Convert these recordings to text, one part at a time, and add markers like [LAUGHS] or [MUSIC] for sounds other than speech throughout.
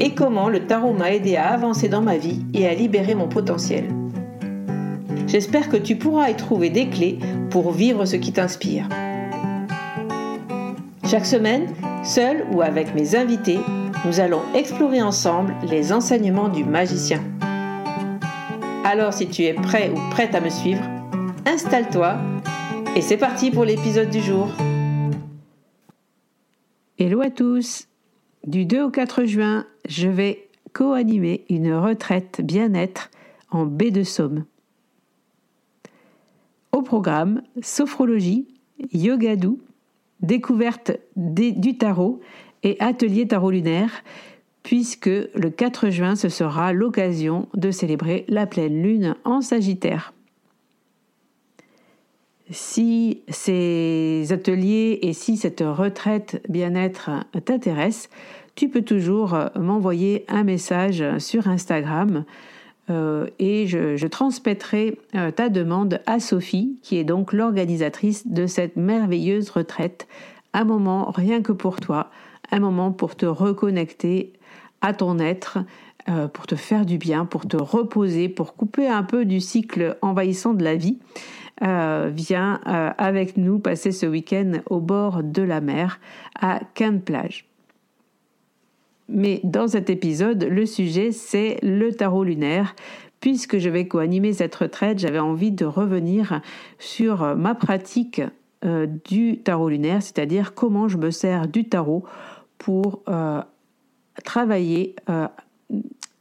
et comment le tarot m'a aidé à avancer dans ma vie et à libérer mon potentiel. J'espère que tu pourras y trouver des clés pour vivre ce qui t'inspire. Chaque semaine, seul ou avec mes invités, nous allons explorer ensemble les enseignements du magicien. Alors si tu es prêt ou prête à me suivre, installe-toi et c'est parti pour l'épisode du jour. Hello à tous Du 2 au 4 juin, je vais co-animer une retraite bien-être en baie de Somme. Au programme, sophrologie, yoga doux, découverte du tarot et atelier tarot lunaire, puisque le 4 juin, ce sera l'occasion de célébrer la pleine lune en Sagittaire. Si ces ateliers et si cette retraite bien-être t'intéressent, tu peux toujours euh, m'envoyer un message sur Instagram euh, et je, transmettrai euh, ta demande à Sophie, qui est donc l'organisatrice de cette merveilleuse retraite. Un moment rien que pour toi, un moment pour te reconnecter à ton être, pour te faire du bien, pour te reposer, pour couper un peu du cycle envahissant de la vie. viens avec nous passer ce week-end au bord de la mer à Cannes-Plage. Mais dans cet épisode, le sujet, c'est le tarot lunaire. Puisque je vais co-animer cette retraite, j'avais envie de revenir sur ma pratique euh, du tarot lunaire, c'est-à-dire comment je me sers du tarot pour euh, travailler euh,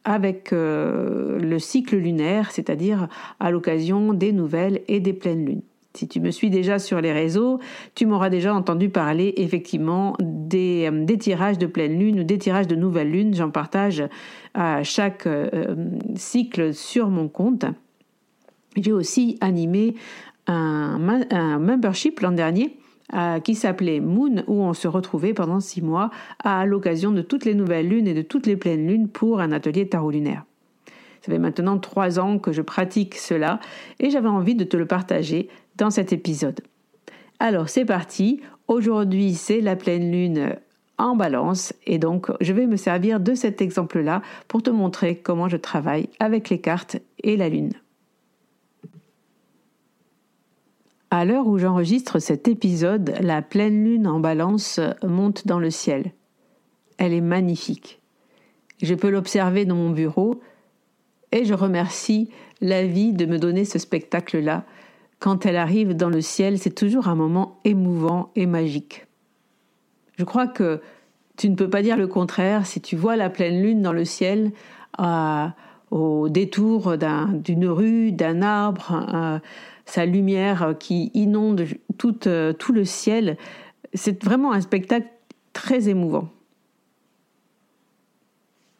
avec le cycle lunaire, c'est-à-dire à l'occasion des nouvelles et des pleines lunes. Si tu me suis déjà sur les réseaux, tu m'auras déjà entendu parler effectivement des, euh, tirages de pleine lune ou des tirages de nouvelle lune. J'en partage à chaque euh, cycle sur mon compte. J'ai aussi animé un, membership l'an dernier euh, qui s'appelait Moon, où on se retrouvait pendant six mois à l'occasion de toutes les nouvelles lunes et de toutes les pleines lunes pour un atelier tarot lunaire. Ça fait maintenant trois ans que je pratique cela et j'avais envie de te le partager dans cet épisode. Alors c'est parti, aujourd'hui c'est la pleine lune en balance et donc je vais me servir de cet exemple-là pour te montrer comment je travaille avec les cartes et la lune. À l'heure où j'enregistre cet épisode, la pleine lune en balance monte dans le ciel. Elle est magnifique. Je peux l'observer dans mon bureau et je remercie la vie de me donner ce spectacle-là quand elle arrive dans le ciel, c'est toujours un moment émouvant et magique. Je crois que tu ne peux pas dire le contraire si tu vois la pleine lune dans le ciel au détour d'une rue, d'un arbre, sa lumière qui inonde tout, tout le ciel. C'est vraiment un spectacle très émouvant.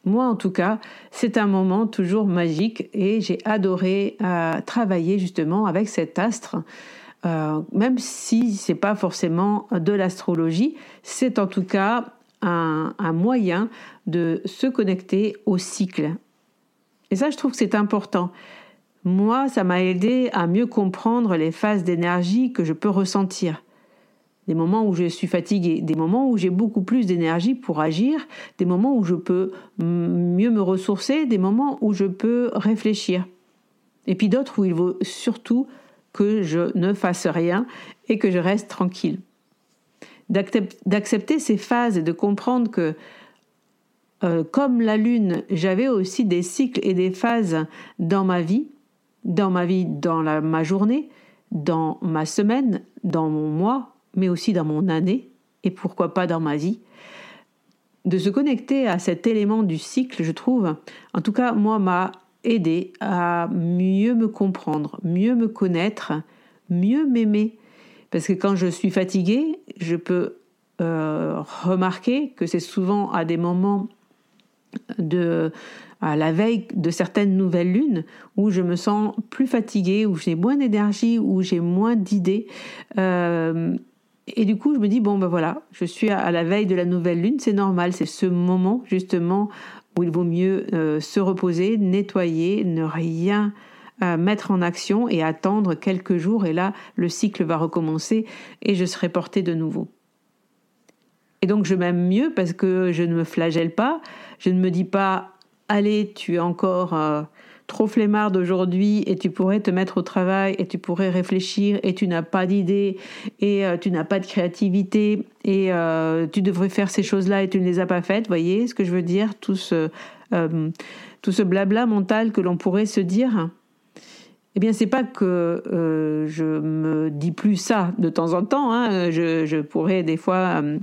Moi, en tout cas, c'est un moment toujours magique et j'ai adoré euh, travailler justement avec cet astre. Euh, même si c'est pas forcément de l'astrologie, c'est en tout cas un, moyen de se connecter au cycle. Et ça, je trouve que c'est important. moi, ça m'a aidé à mieux comprendre les phases d'énergie que je peux ressentir. Des moments où je suis fatiguée, des moments où j'ai beaucoup plus d'énergie pour agir, des moments où je peux mieux me ressourcer, des moments où je peux réfléchir. Et puis d'autres où il vaut surtout que je ne fasse rien et que je reste tranquille. D'accepter ces phases et de comprendre que euh, comme la Lune, j'avais aussi des cycles et des phases dans ma vie, dans ma vie, dans ma journée, dans ma semaine, dans mon mois, mais aussi dans mon année, et pourquoi pas dans ma vie. De se connecter à cet élément du cycle, je trouve, en tout cas, moi, m'a aidé à mieux me comprendre, mieux me connaître, mieux m'aimer. Parce que quand je suis fatiguée, je peux euh, remarquer que c'est souvent à des moments de à la veille de certaines nouvelles lunes où je me sens plus fatiguée, où j'ai moins d'énergie, où j'ai moins d'idées. Euh, et du coup, je me dis, bon, ben voilà, je suis à la veille de la nouvelle lune, c'est normal, c'est ce moment justement où il vaut mieux euh, se reposer, nettoyer, ne rien euh, mettre en action et attendre quelques jours. Et là, le cycle va recommencer et je serai portée de nouveau. Et donc je m'aime mieux parce que je ne me flagelle pas, je ne me dis pas allez, tu es encore euh, trop flemmard aujourd'hui et tu pourrais te mettre au travail et tu pourrais réfléchir et tu n'as pas d'idée et euh, tu n'as pas de créativité et euh, tu devrais faire ces choses-là et tu ne les as pas faites. Voyez ce que je veux dire? Tout ce, tout ce blabla mental que l'on pourrait se dire eh bien, c'est pas que euh, je me dis plus ça de temps en temps. Hein. Je, pourrais des fois euh,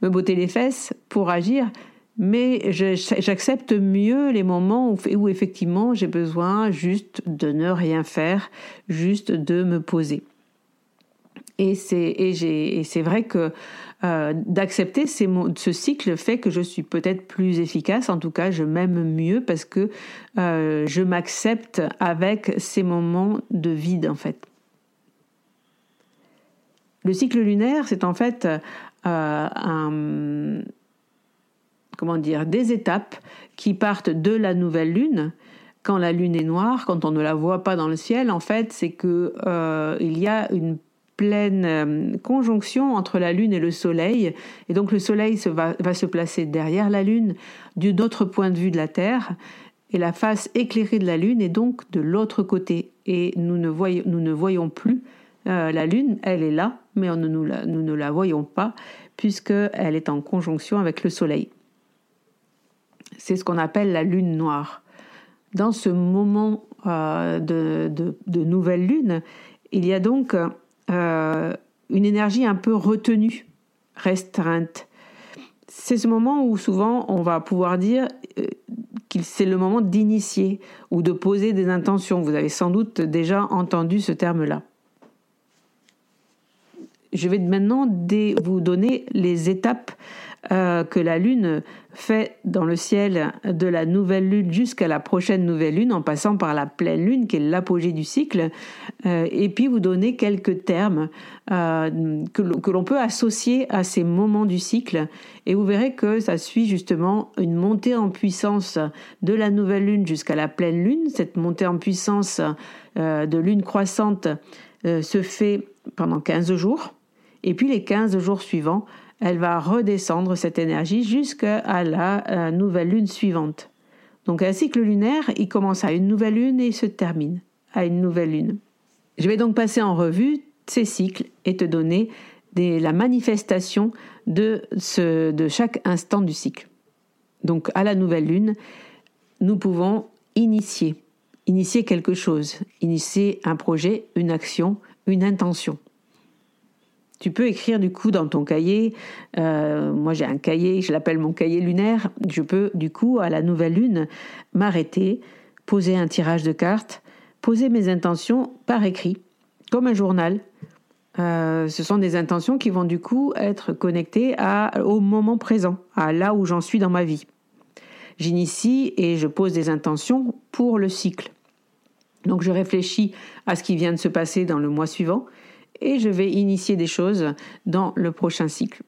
me botter les fesses pour agir, mais j'accepte mieux les moments où, effectivement j'ai besoin juste de ne rien faire, juste de me poser. Et c'est vrai que euh, d'accepter ce cycle fait que je suis peut-être plus efficace, en tout cas je m'aime mieux parce que euh, je m'accepte avec ces moments de vide en fait. Le cycle lunaire, c'est en fait euh, un, comment dire, des étapes qui partent de la nouvelle lune. Quand la lune est noire, quand on ne la voit pas dans le ciel, en fait, c'est que il y a une pleine euh, conjonction entre la Lune et le Soleil. Et donc le Soleil va, se placer derrière la Lune, d'un autre point de vue de la Terre. Et la face éclairée de la Lune est donc de l'autre côté. Et nous ne voyons, nous ne voyons plus euh, la Lune, elle est là, mais on ne, nous, nous ne la voyons pas puisqu'elle est en conjonction avec le Soleil. C'est ce qu'on appelle la Lune noire. Dans ce moment euh, de, nouvelle Lune, il y a donc euh, une énergie un peu retenue, restreinte. C'est ce moment où souvent on va pouvoir dire euh, que c'est le moment d'initier ou de poser des intentions. Vous avez sans doute déjà entendu ce terme-là. Je vais maintenant vous donner les étapes euh, que la Lune fait dans le ciel de la nouvelle Lune jusqu'à la prochaine nouvelle Lune, en passant par la pleine Lune, qui est l'apogée du cycle, euh, et puis vous donner quelques termes euh, que l'on peut associer à ces moments du cycle, et vous verrez que ça suit justement une montée en puissance de la nouvelle Lune jusqu'à la pleine Lune. Cette montée en puissance de Lune croissante se fait pendant 15 jours, et puis les 15 jours suivants, elle va redescendre cette énergie jusqu'à la euh, nouvelle lune suivante. Donc un cycle lunaire, il commence à une nouvelle lune et il se termine à une nouvelle lune. Je vais donc passer en revue ces cycles et te donner la manifestation de, de chaque instant du cycle. Donc à la nouvelle lune, nous pouvons initier, initier quelque chose, initier un projet, une action, une intention. Tu peux écrire du coup dans ton cahier, euh, moi j'ai un cahier, je l'appelle mon cahier lunaire, je peux du coup à la nouvelle lune m'arrêter, poser un tirage de cartes, poser mes intentions par écrit, comme un journal. Euh, ce sont des intentions qui vont du coup être connectées au moment présent, à là où j'en suis dans ma vie. J'initie et je pose des intentions pour le cycle. Donc je réfléchis à ce qui vient de se passer dans le mois suivant et je vais initier des choses dans le prochain cycle.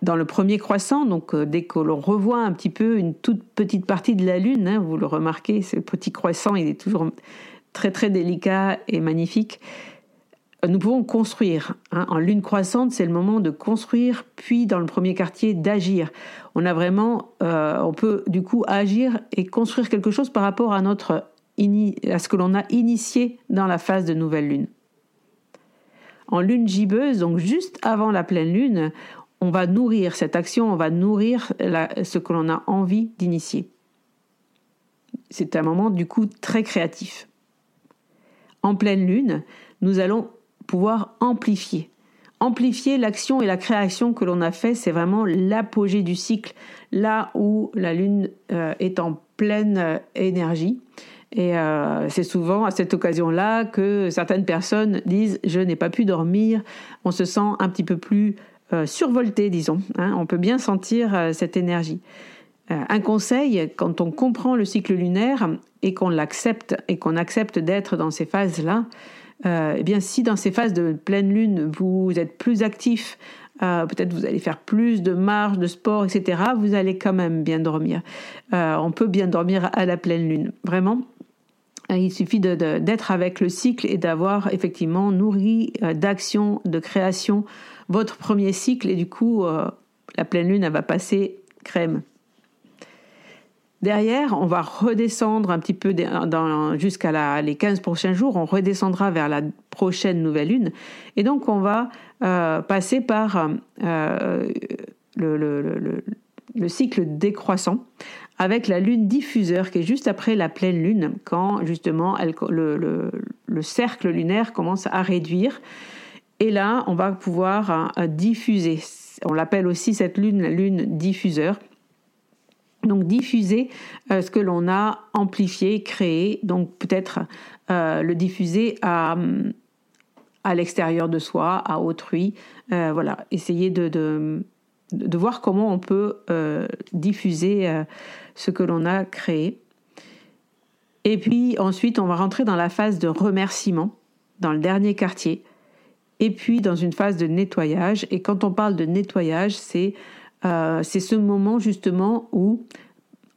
dans le premier croissant, donc dès que l'on revoit un petit peu une toute petite partie de la Lune, hein, vous le remarquez, ce petit croissant, il est toujours très très délicat et magnifique nous pouvons construire. Hein. En lune croissante, c'est le moment de construire, puis dans le premier quartier, d'agir. On a vraiment, euh, on peut du coup agir et construire quelque chose par rapport à notre à ce que l'on a initié dans la phase de nouvelle lune. En lune gibbeuse, donc juste avant la pleine lune, on va nourrir cette action, on va nourrir ce que l'on a envie d'initier. C'est un moment du coup très créatif. En pleine lune, nous allons pouvoir amplifier. Amplifier l'action et la création que l'on a fait, c'est vraiment l'apogée du cycle, là où la Lune euh, est en pleine euh, énergie. Et euh, c'est souvent à cette occasion-là que certaines personnes disent je n'ai pas pu dormir. On se sent un petit peu plus survolté, disons. Hein. On peut bien sentir cette énergie. un conseil, quand on comprend le cycle lunaire et qu'on l'accepte et qu'on accepte d'être dans ces phases-là, euh, eh bien, si dans ces phases de pleine lune, vous êtes plus actif, euh, peut-être vous allez faire plus de marche, de sport, etc., vous allez quand même bien dormir. Euh, on peut bien dormir à la pleine lune. Vraiment, il suffit d'être avec le cycle et d'avoir effectivement nourri d'action, de création votre premier cycle et du coup, la pleine lune, elle va passer crème. Derrière, on va redescendre un petit peu jusqu'à les 15 prochains jours, on redescendra vers la prochaine nouvelle lune. Et donc, on va euh, passer par euh, le, cycle décroissant avec la lune diffuseur qui est juste après la pleine lune, quand justement le, cercle lunaire commence à réduire. Et là, on va pouvoir euh, diffuser. On l'appelle aussi cette lune la lune diffuseur. Donc diffuser euh, ce que l'on a amplifié, créé, donc peut-être euh, le diffuser à, l'extérieur de soi, à autrui. Voilà, essayer de, de, voir comment on peut diffuser ce que l'on a créé. Et puis ensuite, on va rentrer dans la phase de remerciement, dans le dernier quartier, et puis dans une phase de nettoyage. Et quand on parle de nettoyage, c'est euh, ce moment justement où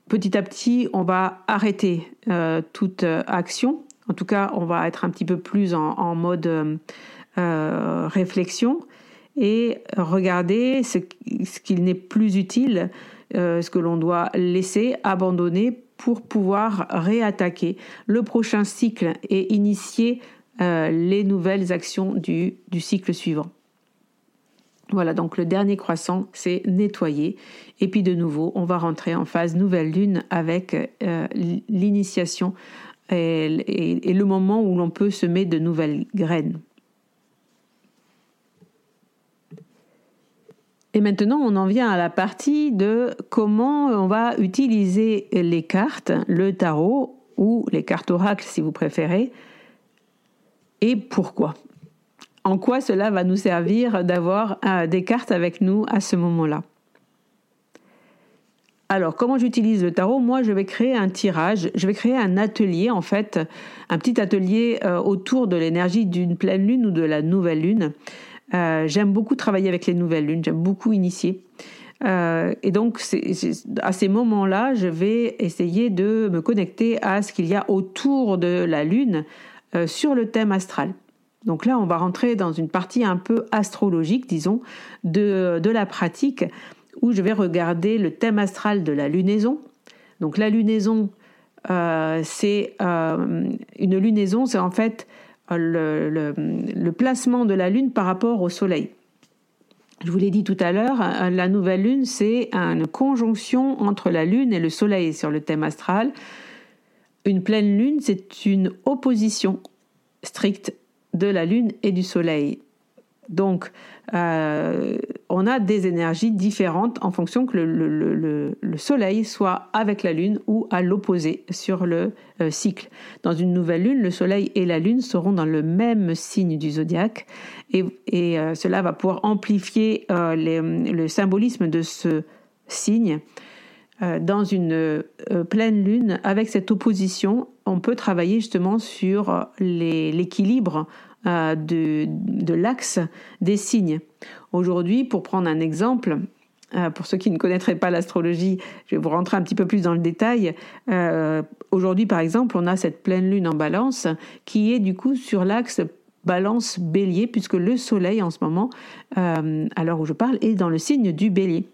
petit à petit on va arrêter euh, toute euh, action. En tout cas, on va être un petit peu plus en, mode réflexion et regarder ce, ce qu'il n'est plus utile, ce que l'on doit laisser, abandonner pour pouvoir réattaquer le prochain cycle et initier les nouvelles actions du cycle suivant. Voilà, donc le dernier croissant, c'est nettoyer. Et puis de nouveau, on va rentrer en phase nouvelle lune avec euh, l'initiation et, le moment où l'on peut semer de nouvelles graines. Et maintenant, on en vient à la partie de comment on va utiliser les cartes, le tarot ou les cartes oracles si vous préférez, et pourquoi en quoi cela va nous servir d'avoir euh, des cartes avec nous à ce moment-là. Alors, comment j'utilise le tarot? Moi, je vais créer un tirage, je vais créer un atelier, en fait, un petit atelier euh, autour de l'énergie d'une pleine lune ou de la nouvelle lune. Euh, j'aime beaucoup travailler avec les nouvelles lunes, j'aime beaucoup initier. et donc, à ces moments-là, je vais essayer de me connecter à ce qu'il y a autour de la lune sur le thème astral. Donc là, on va rentrer dans une partie un peu astrologique, disons, de, la pratique, où je vais regarder le thème astral de la lunaison. Donc la lunaison, euh, c'est euh, une lunaison, c'est en fait le, le, placement de la lune par rapport au soleil. Je vous l'ai dit tout à l'heure, la nouvelle lune, c'est une conjonction entre la lune et le soleil sur le thème astral. Une pleine lune, c'est une opposition stricte de la Lune et du Soleil. Donc, euh, on a des énergies différentes en fonction que le, Soleil soit avec la Lune ou à l'opposé sur le euh, cycle. Dans une nouvelle Lune, le Soleil et la Lune seront dans le même signe du zodiaque et, euh, cela va pouvoir amplifier le symbolisme de ce signe. Dans une pleine lune, avec cette opposition, on peut travailler justement sur l'équilibre euh, de, l'axe des signes. Aujourd'hui, pour prendre un exemple, pour ceux qui ne connaîtraient pas l'astrologie, je vais vous rentrer un petit peu plus dans le détail. Aujourd'hui, par exemple, on a cette pleine lune en balance qui est du coup sur l'axe balance bélier, puisque le soleil en ce moment, à l'heure où je parle, est dans le signe du bélier.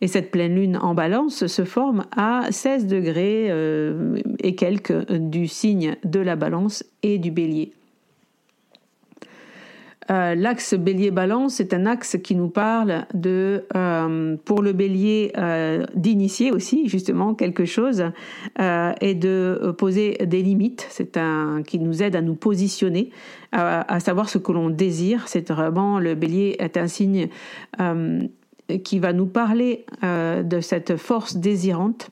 Et cette pleine lune en balance se forme à 16 degrés euh, et quelques du signe de la balance et du bélier. Euh, l'axe bélier-balance est un axe qui nous parle de, euh, pour le bélier, d'initier aussi justement quelque chose et de poser des limites. C'est un qui nous aide à nous positionner, à, à savoir ce que l'on désire. C'est vraiment le bélier est un signe qui va nous parler euh, de cette force désirante.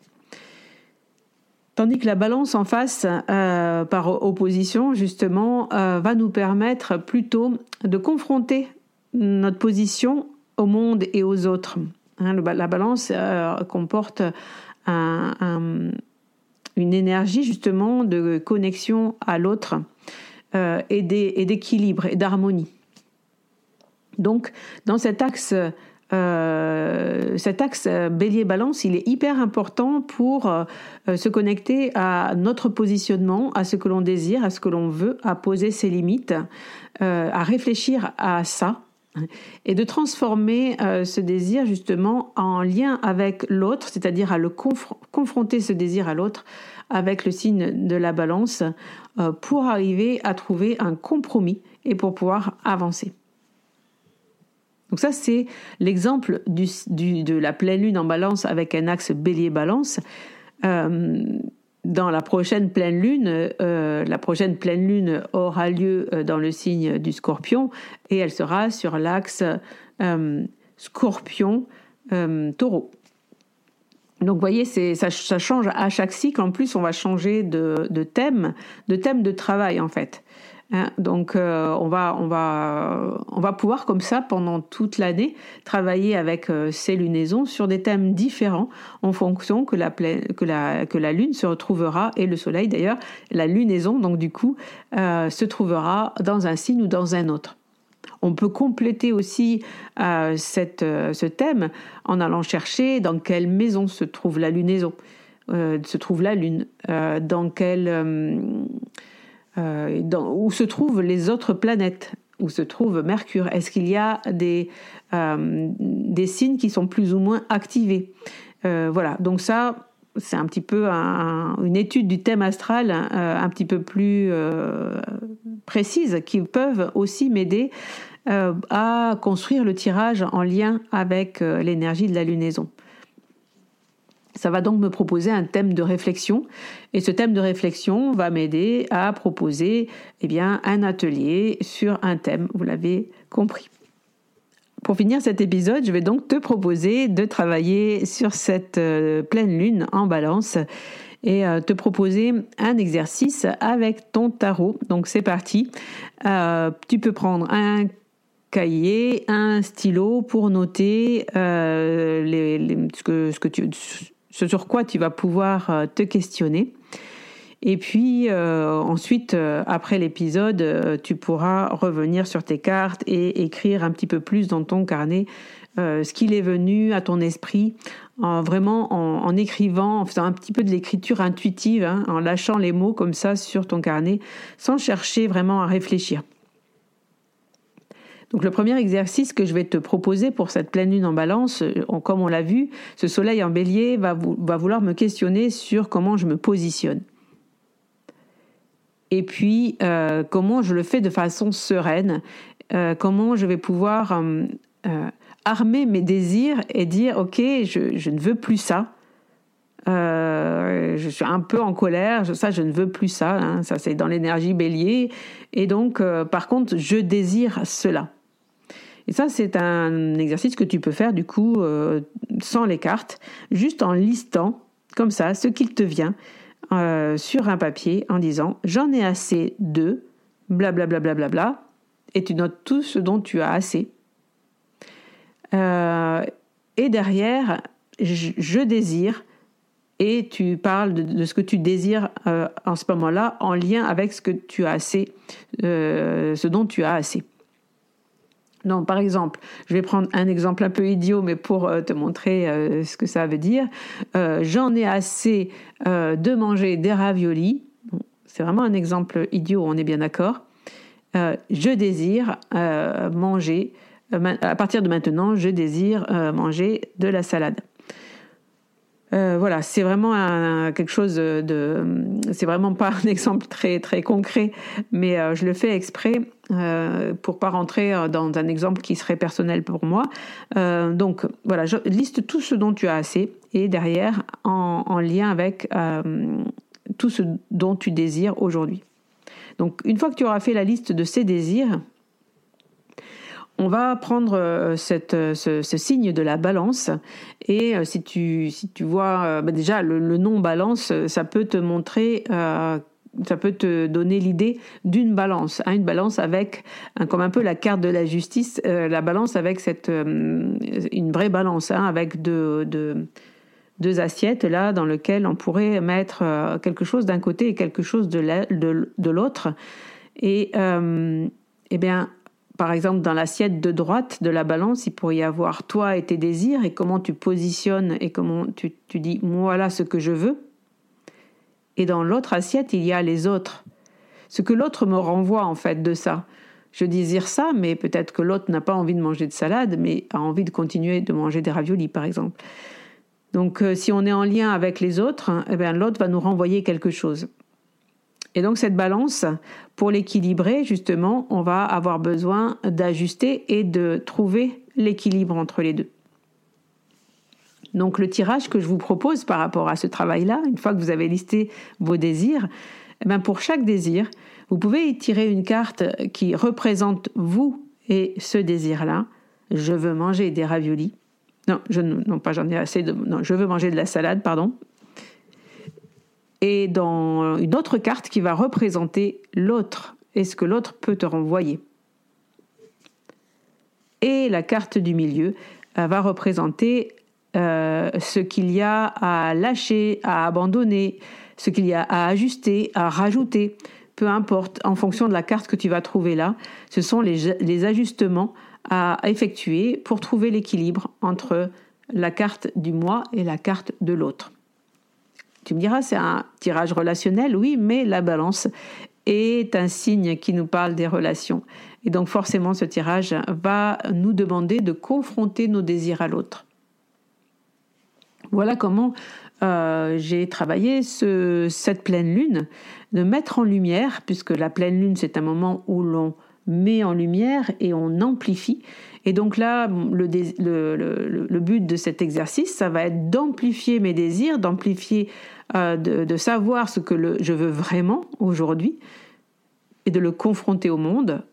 Tandis que la balance en face, euh, par opposition, justement, euh, va nous permettre plutôt de confronter notre position au monde et aux autres. Hein, la balance comporte une énergie justement de connexion à l'autre et d'équilibre et d'harmonie. Donc, dans cet axe euh, cet axe bélier-balance, il est hyper important pour euh, se connecter à notre positionnement, à ce que l'on désire, à ce que l'on veut, à poser ses limites, euh, à réfléchir à ça et de transformer ce désir justement en lien avec l'autre, c'est-à-dire à le confronter ce désir à l'autre avec le signe de la balance pour arriver à trouver un compromis et pour pouvoir avancer. Donc ça, c'est l'exemple de la pleine lune en balance avec un axe bélier-balance. Euh, dans la prochaine pleine lune, euh, la prochaine pleine lune aura lieu euh, dans le signe du scorpion et elle sera sur l'axe scorpion-taureau. Donc vous voyez, ça, change à chaque cycle. En plus, on va changer de thème, de thème de travail en fait. Hein, donc euh, on, va, on, va, on va pouvoir comme ça pendant toute l'année travailler avec euh, ces lunaisons sur des thèmes différents en fonction que la, que, la, que la Lune se retrouvera, et le Soleil d'ailleurs, la lunaison donc du coup euh, se trouvera dans un signe ou dans un autre. On peut compléter aussi cette, ce thème en allant chercher dans quelle maison se trouve la lunaison, se trouve la Lune, dans quelle euh, où se trouvent les autres planètes, où se trouve Mercure. Est-ce qu'il y a des, euh, signes qui sont plus ou moins activés? Euh, Voilà, donc ça, c'est un petit peu une étude du thème astral un petit peu plus précise qui peuvent aussi m'aider à construire le tirage en lien avec l'énergie de la lunaison. Ça va donc me proposer un thème de réflexion et ce thème de réflexion va m'aider à proposer eh bien, un atelier sur un thème, vous l'avez compris. Pour finir cet épisode, je vais donc te proposer de travailler sur cette euh, pleine lune en balance et euh, te proposer un exercice avec ton tarot. Donc c'est parti. Euh, tu peux prendre un cahier, un stylo pour noter ce, que, ce que tu ce sur quoi tu vas pouvoir euh, te questionner. Et puis euh, ensuite, euh, après l'épisode, tu pourras revenir sur tes cartes et écrire un petit peu plus dans ton carnet ce qu'il est venu à ton esprit, en, vraiment en, écrivant, en faisant un petit peu de l'écriture intuitive, hein, en lâchant les mots comme ça sur ton carnet, sans chercher vraiment à réfléchir. Donc le premier exercice que je vais te proposer pour cette pleine lune en balance, euh, comme on l'a vu, ce soleil en bélier va, vouloir me questionner sur comment je me positionne. Et puis euh, comment je le fais de façon sereine, euh, comment je vais pouvoir armer mes désirs et dire ok, je, ne veux plus ça. je suis un peu en colère, ça je ne veux plus ça, hein. ça c'est dans l'énergie bélier, et donc par contre je désire cela. Et ça, c'est un exercice que tu peux faire du coup euh, sans les cartes, juste en listant comme ça ce qu'il te vient euh, sur un papier en disant j'en ai assez de blablabla bla, bla, bla, et tu notes tout ce dont tu as assez. Euh, et derrière, je, désire, et tu parles de, ce que tu désires en ce moment-là en lien avec ce que tu as assez, ce dont tu as assez. Donc, par exemple, je vais prendre un exemple un peu idiot, mais pour euh, te montrer euh, ce que ça veut dire. Euh, j'en ai assez de manger des raviolis. c'est vraiment un exemple idiot, on est bien d'accord. je désire manger, à partir de maintenant, je désire manger de la salade. Euh, voilà, c'est vraiment quelque chose de, c'est vraiment pas un [LAUGHS] exemple très très concret, mais euh, je le fais exprès euh, pour pas rentrer dans un exemple qui serait personnel pour moi. donc voilà, je liste tout ce dont tu as assez et derrière en, en lien avec tout ce dont tu désires aujourd'hui. Donc une fois que tu auras fait la liste de ces désirs, on va prendre euh, euh, ce, signe de la balance et euh, si tu, si tu vois bah déjà le, nom balance, ça peut te montrer, ça peut te donner l'idée d'une balance, hein, une balance avec, comme un peu la carte de la justice, la balance avec cette, une vraie balance, hein, avec deux, deux, assiettes là dans lesquelles on pourrait mettre quelque chose d'un côté et quelque chose de l'autre. Et eh bien, par exemple, dans l'assiette de droite de la balance, il pourrait y avoir toi et tes désirs et comment tu positionnes et comment tu, dis voilà ce que je veux. Et dans l'autre assiette, il y a les autres. Ce que l'autre me renvoie en fait de ça. Je désire ça, mais peut-être que l'autre n'a pas envie de manger de salade, mais a envie de continuer de manger des raviolis, par exemple. Donc, euh, si on est en lien avec les autres, eh bien, l'autre va nous renvoyer quelque chose. Et donc cette balance, pour l'équilibrer, justement, on va avoir besoin d'ajuster et de trouver l'équilibre entre les deux. Donc le tirage que je vous propose par rapport à ce travail-là, une fois que vous avez listé vos désirs, eh bien pour chaque désir, vous pouvez y tirer une carte qui représente vous et ce désir-là. Je veux manger des raviolis. Non, je, non pas j'en ai assez de. Non, je veux manger de la salade, pardon et dans une autre carte qui va représenter l'autre et ce que l'autre peut te renvoyer? Et la carte du milieu euh, va représenter euh, ce qu'il y a à lâcher, à abandonner, ce qu'il y a à ajuster, à rajouter, peu importe, en fonction de la carte que tu vas trouver là, ce sont les, les ajustements à effectuer pour trouver l'équilibre entre la carte du moi et la carte de l'autre. Tu me diras, c'est un tirage relationnel, oui, mais la balance est un signe qui nous parle des relations. Et donc forcément, ce tirage va nous demander de confronter nos désirs à l'autre. Voilà comment euh, j'ai travaillé cette pleine lune, de mettre en lumière, puisque la pleine lune, c'est un moment où l'on met en lumière et on amplifie. Et donc là, le, but de cet exercice, ça va être d'amplifier mes désirs, d'amplifier, euh, de, savoir ce que je veux vraiment aujourd'hui et de le confronter au monde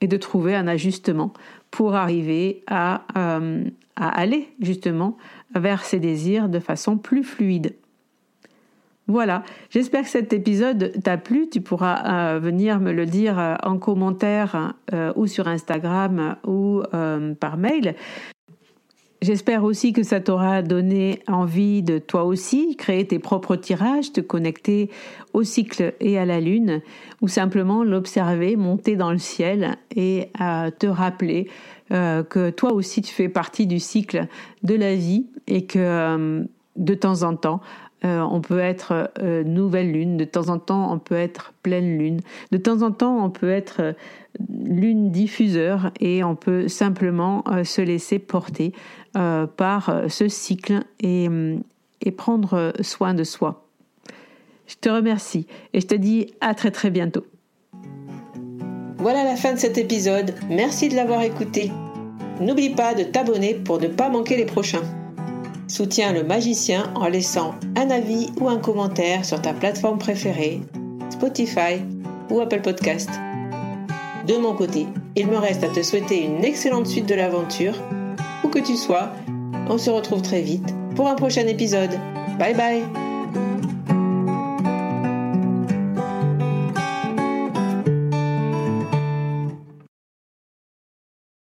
et de trouver un ajustement pour arriver à, euh, à aller justement vers ces désirs de façon plus fluide. Voilà, j'espère que cet épisode t'a plu. Tu pourras euh, venir me le dire euh, en commentaire euh, ou sur Instagram ou par mail. J'espère aussi que ça t'aura donné envie de toi aussi créer tes propres tirages, te connecter au cycle et à la lune, ou simplement l'observer monter dans le ciel et te rappeler que toi aussi tu fais partie du cycle de la vie et que de temps en temps, euh, on peut être euh, nouvelle lune, de temps en temps on peut être pleine lune, de temps en temps on peut être euh, lune diffuseur et on peut simplement se laisser porter par ce cycle et, et prendre soin de soi. Je te remercie et je te dis à très très bientôt. Voilà la fin de cet épisode. Merci de l'avoir écouté. N'oublie pas de t'abonner pour ne pas manquer les prochains. Soutiens le magicien en laissant un avis ou un commentaire sur ta plateforme préférée, Spotify ou Apple Podcast. De mon côté, il me reste à te souhaiter une excellente suite de l'aventure. Où que tu sois, on se retrouve très vite pour un prochain épisode. Bye bye